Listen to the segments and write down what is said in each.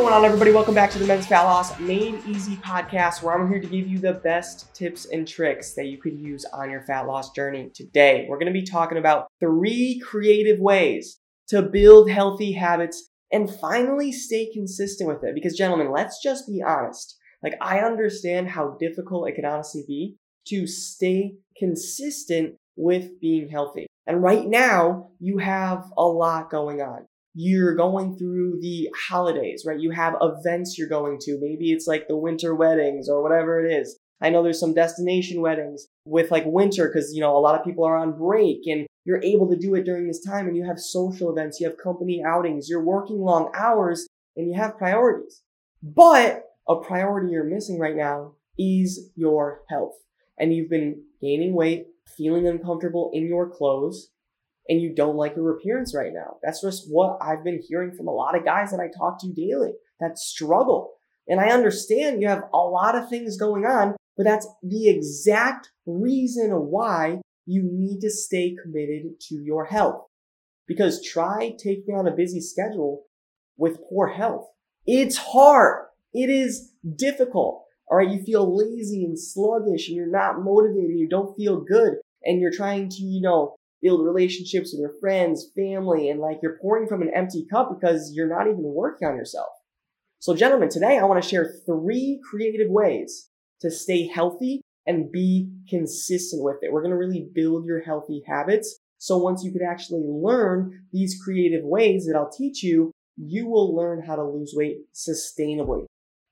Going on, everybody? Welcome back to the Men's Fat Loss Made Easy podcast, where I'm here to give you the best tips and tricks that you could use on your fat loss journey. Today, we're going to be talking about three creative ways to build healthy habits and finally stay consistent with it. Because, gentlemen, let's just be honest. Like, I understand how difficult it can honestly be to stay consistent with being healthy. And right now, you have a lot going on you're going through the holidays, right? You have events you're going to. Maybe it's like the winter weddings or whatever it is. I know there's some destination weddings with like winter because, you know, a lot of people are on break and you're able to do it during this time and you have social events, you have company outings, you're working long hours and you have priorities. But a priority you're missing right now is your health. And you've been gaining weight, feeling uncomfortable in your clothes, and you don't like your appearance right now. That's just what I've been hearing from a lot of guys that I talk to daily that struggle. And I understand you have a lot of things going on, but that's the exact reason why you need to stay committed to your health. Because try taking on a busy schedule with poor health. It's hard. It is difficult. All right. You feel lazy and sluggish and you're not motivated. You don't feel good and you're trying to, you know, build relationships with your friends, family, and like you're pouring from an empty cup because you're not even working on yourself. So gentlemen, today I want to share three creative ways to stay healthy and be consistent with it. We're going to really build your healthy habits. So once you could actually learn these creative ways that I'll teach you, you will learn how to lose weight sustainably.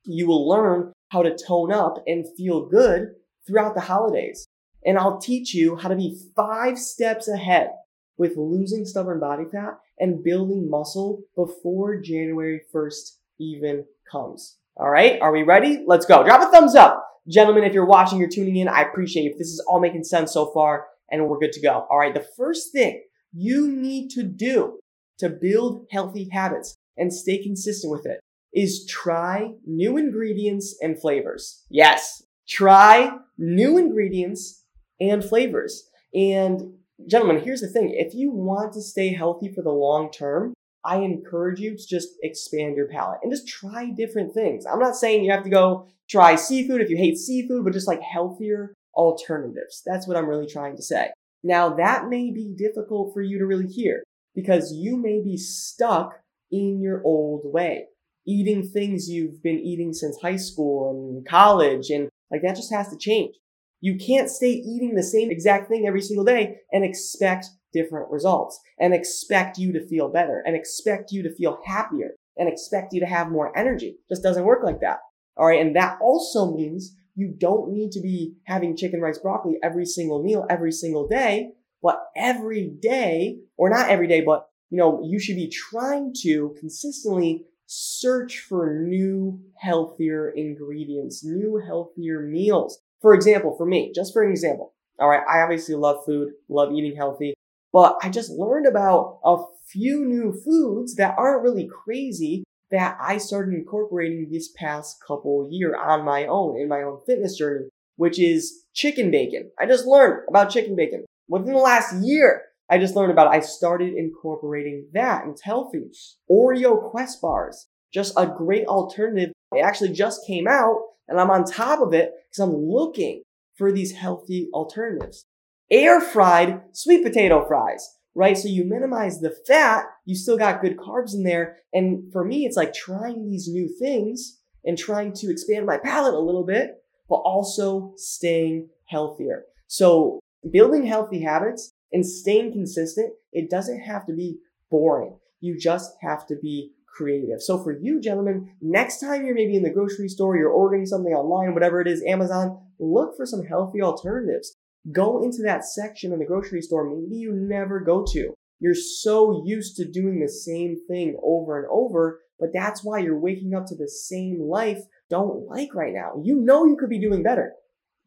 You will learn how to tone up and feel good throughout the holidays and I'll teach you how to be five steps ahead with losing stubborn body fat and building muscle before January 1st even comes. All right. Are we ready? Let's go. Drop a thumbs up. Gentlemen, if you're watching, you're tuning in, I appreciate you. If this is all making sense so far and we're good to go. All right. The first thing you need to do to build healthy habits and stay consistent with it is try new ingredients and flavors. Yes. Try new ingredients and flavors. And gentlemen, here's the thing. If you want to stay healthy for the long term, I encourage you to just expand your palate and just try different things. I'm not saying you have to go try seafood if you hate seafood, but just like healthier alternatives. That's what I'm really trying to say. Now that may be difficult for you to really hear because you may be stuck in your old way, eating things you've been eating since high school and college and like that just has to change. You can't stay eating the same exact thing every single day and expect different results and expect you to feel better and expect you to feel happier and expect you to have more energy. It just doesn't work like that. All right. And that also means you don't need to be having chicken, rice, broccoli every single meal, every single day, but every day, or not every day, but you know, you should be trying to consistently search for new, healthier ingredients, new, healthier meals. For example, for me, just for an example, all right, I obviously love food, love eating healthy, but I just learned about a few new foods that aren't really crazy that I started incorporating this past couple year on my own in my own fitness journey, which is chicken bacon. I just learned about chicken bacon within the last year. I just learned about it. I started incorporating that and it's healthy. Oreo Quest bars, just a great alternative. It actually just came out and I'm on top of it because I'm looking for these healthy alternatives. Air fried sweet potato fries, right? So you minimize the fat, you still got good carbs in there. And for me, it's like trying these new things and trying to expand my palate a little bit, but also staying healthier. So building healthy habits and staying consistent, it doesn't have to be boring. You just have to be creative. So for you gentlemen, next time you're maybe in the grocery store, you're ordering something online, whatever it is, Amazon, look for some healthy alternatives. Go into that section in the grocery store maybe you never go to. You're so used to doing the same thing over and over, but that's why you're waking up to the same life don't like right now. You know you could be doing better.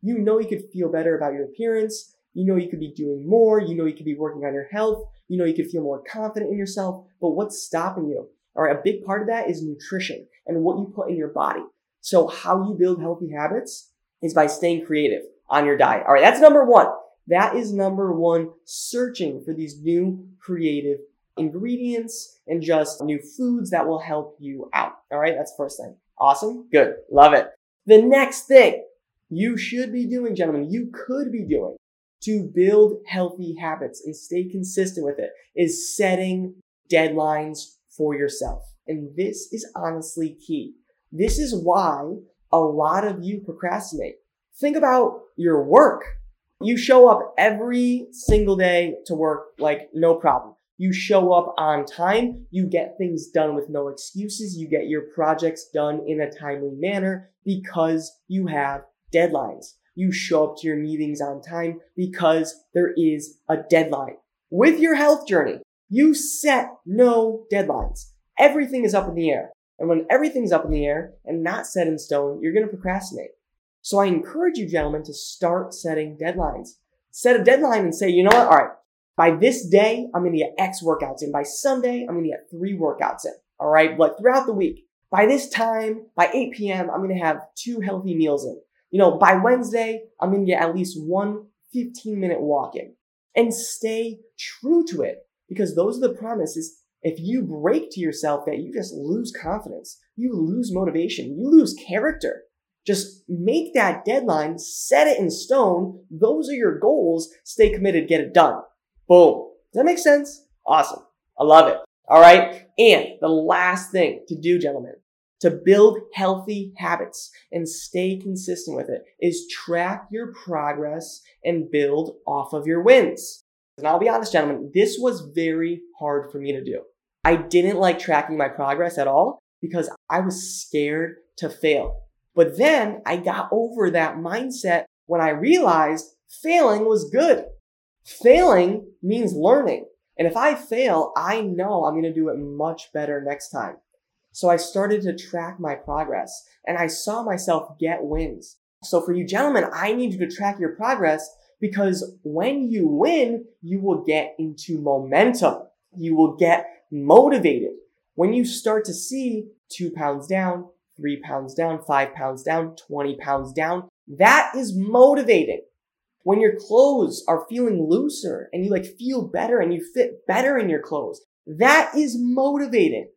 You know you could feel better about your appearance You know you could be doing more. You know you could be working on your health. You know you could feel more confident in yourself. But what's stopping you? All right, a big part of that is nutrition and what you put in your body. So how you build healthy habits is by staying creative on your diet. All right, that's number one. That is number one, searching for these new creative ingredients and just new foods that will help you out. All right, that's first thing. Awesome. Good. Love it. The next thing you should be doing, gentlemen, you could be doing to build healthy habits and stay consistent with it is setting deadlines for yourself. And this is honestly key. This is why a lot of you procrastinate. Think about your work. You show up every single day to work like no problem. You show up on time. You get things done with no excuses. You get your projects done in a timely manner because you have deadlines. You show up to your meetings on time because there is a deadline. With your health journey, you set no deadlines. Everything is up in the air. And when everything's up in the air and not set in stone, you're going to procrastinate. So I encourage you, gentlemen, to start setting deadlines. Set a deadline and say, you know what? All right. By this day, I'm going to get X workouts in. By Sunday, I'm going to get three workouts in. All right. Like throughout the week. By this time, by 8 p.m., I'm going to have two healthy meals in. You know, by Wednesday, I'm going to get at least one 15 minute walk in and stay true to it because those are the promises. If you break to yourself that you just lose confidence, you lose motivation, you lose character. Just make that deadline, set it in stone. Those are your goals. Stay committed, get it done. Boom. Does that make sense? Awesome. I love it. All right. And the last thing to do, gentlemen, to build healthy habits and stay consistent with it is track your progress and build off of your wins. And I'll be honest, gentlemen, this was very hard for me to do. I didn't like tracking my progress at all because I was scared to fail. But then I got over that mindset when I realized failing was good. Failing means learning. And if I fail, I know I'm going to do it much better next time. So I started to track my progress and I saw myself get wins. So for you gentlemen, I need you to track your progress because when you win, you will get into momentum. You will get motivated. When you start to see two pounds down, three pounds down, five pounds down, 20 pounds down, that is motivating. When your clothes are feeling looser and you like feel better and you fit better in your clothes, that is motivating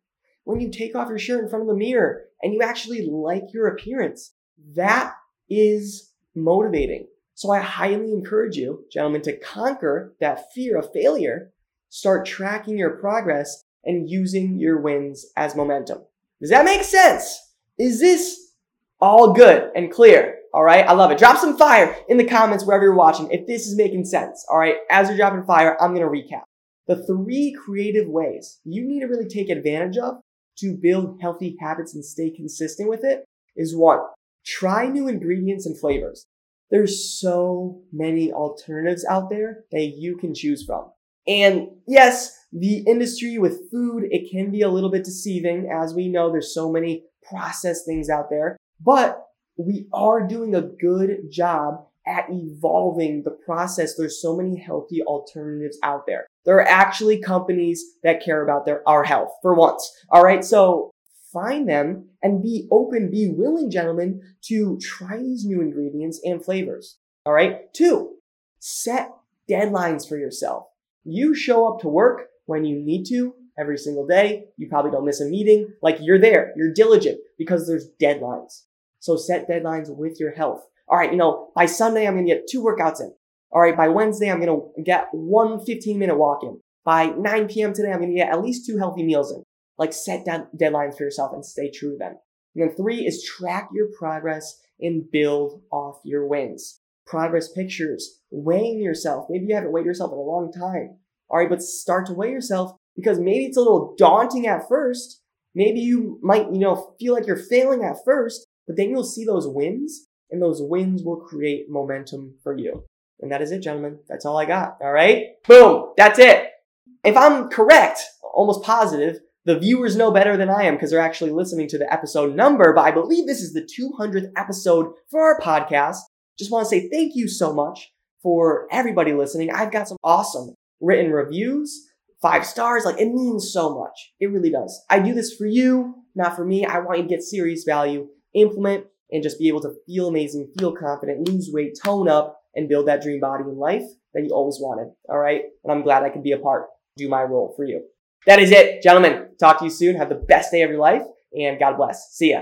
when you take off your shirt in front of the mirror and you actually like your appearance. That is motivating. So I highly encourage you, gentlemen, to conquer that fear of failure, start tracking your progress and using your wins as momentum. Does that make sense? Is this all good and clear? All right. I love it. Drop some fire in the comments wherever you're watching if this is making sense. All right. As you're dropping fire, I'm going to recap. The three creative ways you need to really take advantage of to build healthy habits and stay consistent with it is one, try new ingredients and flavors. There's so many alternatives out there that you can choose from. And yes, the industry with food, it can be a little bit deceiving. As we know, there's so many processed things out there, but we are doing a good job at evolving the process. There's so many healthy alternatives out there. There are actually companies that care about their, our health for once. All right. So find them and be open, be willing, gentlemen, to try these new ingredients and flavors. All right. Two, set deadlines for yourself. You show up to work when you need to every single day. You probably don't miss a meeting. Like you're there. You're diligent because there's deadlines. So set deadlines with your health. All right. You know, by Sunday, I'm going to get two workouts in. All right, by Wednesday, I'm going to get one 15 minute walk in. By 9 p.m. today, I'm going to get at least two healthy meals in. Like set down deadlines for yourself and stay true to them. And then three is track your progress and build off your wins. Progress pictures, weighing yourself. Maybe you haven't weighed yourself in a long time. All right, but start to weigh yourself because maybe it's a little daunting at first. Maybe you might, you know, feel like you're failing at first, but then you'll see those wins and those wins will create momentum for you. And that is it, gentlemen. That's all I got. All right. Boom. That's it. If I'm correct, almost positive, the viewers know better than I am because they're actually listening to the episode number, but I believe this is the 200th episode for our podcast. Just want to say thank you so much for everybody listening, I've got some awesome written reviews, five stars. Like it means so much. It really does. I do this for you, not for me. I want you to get serious value, implement, and just be able to feel amazing, feel confident, lose weight, tone up, and build that dream body in life that you always wanted. All right. And I'm glad I could be a part, do my role for you. That is it, gentlemen. Talk to you soon. Have the best day of your life and God bless. See ya.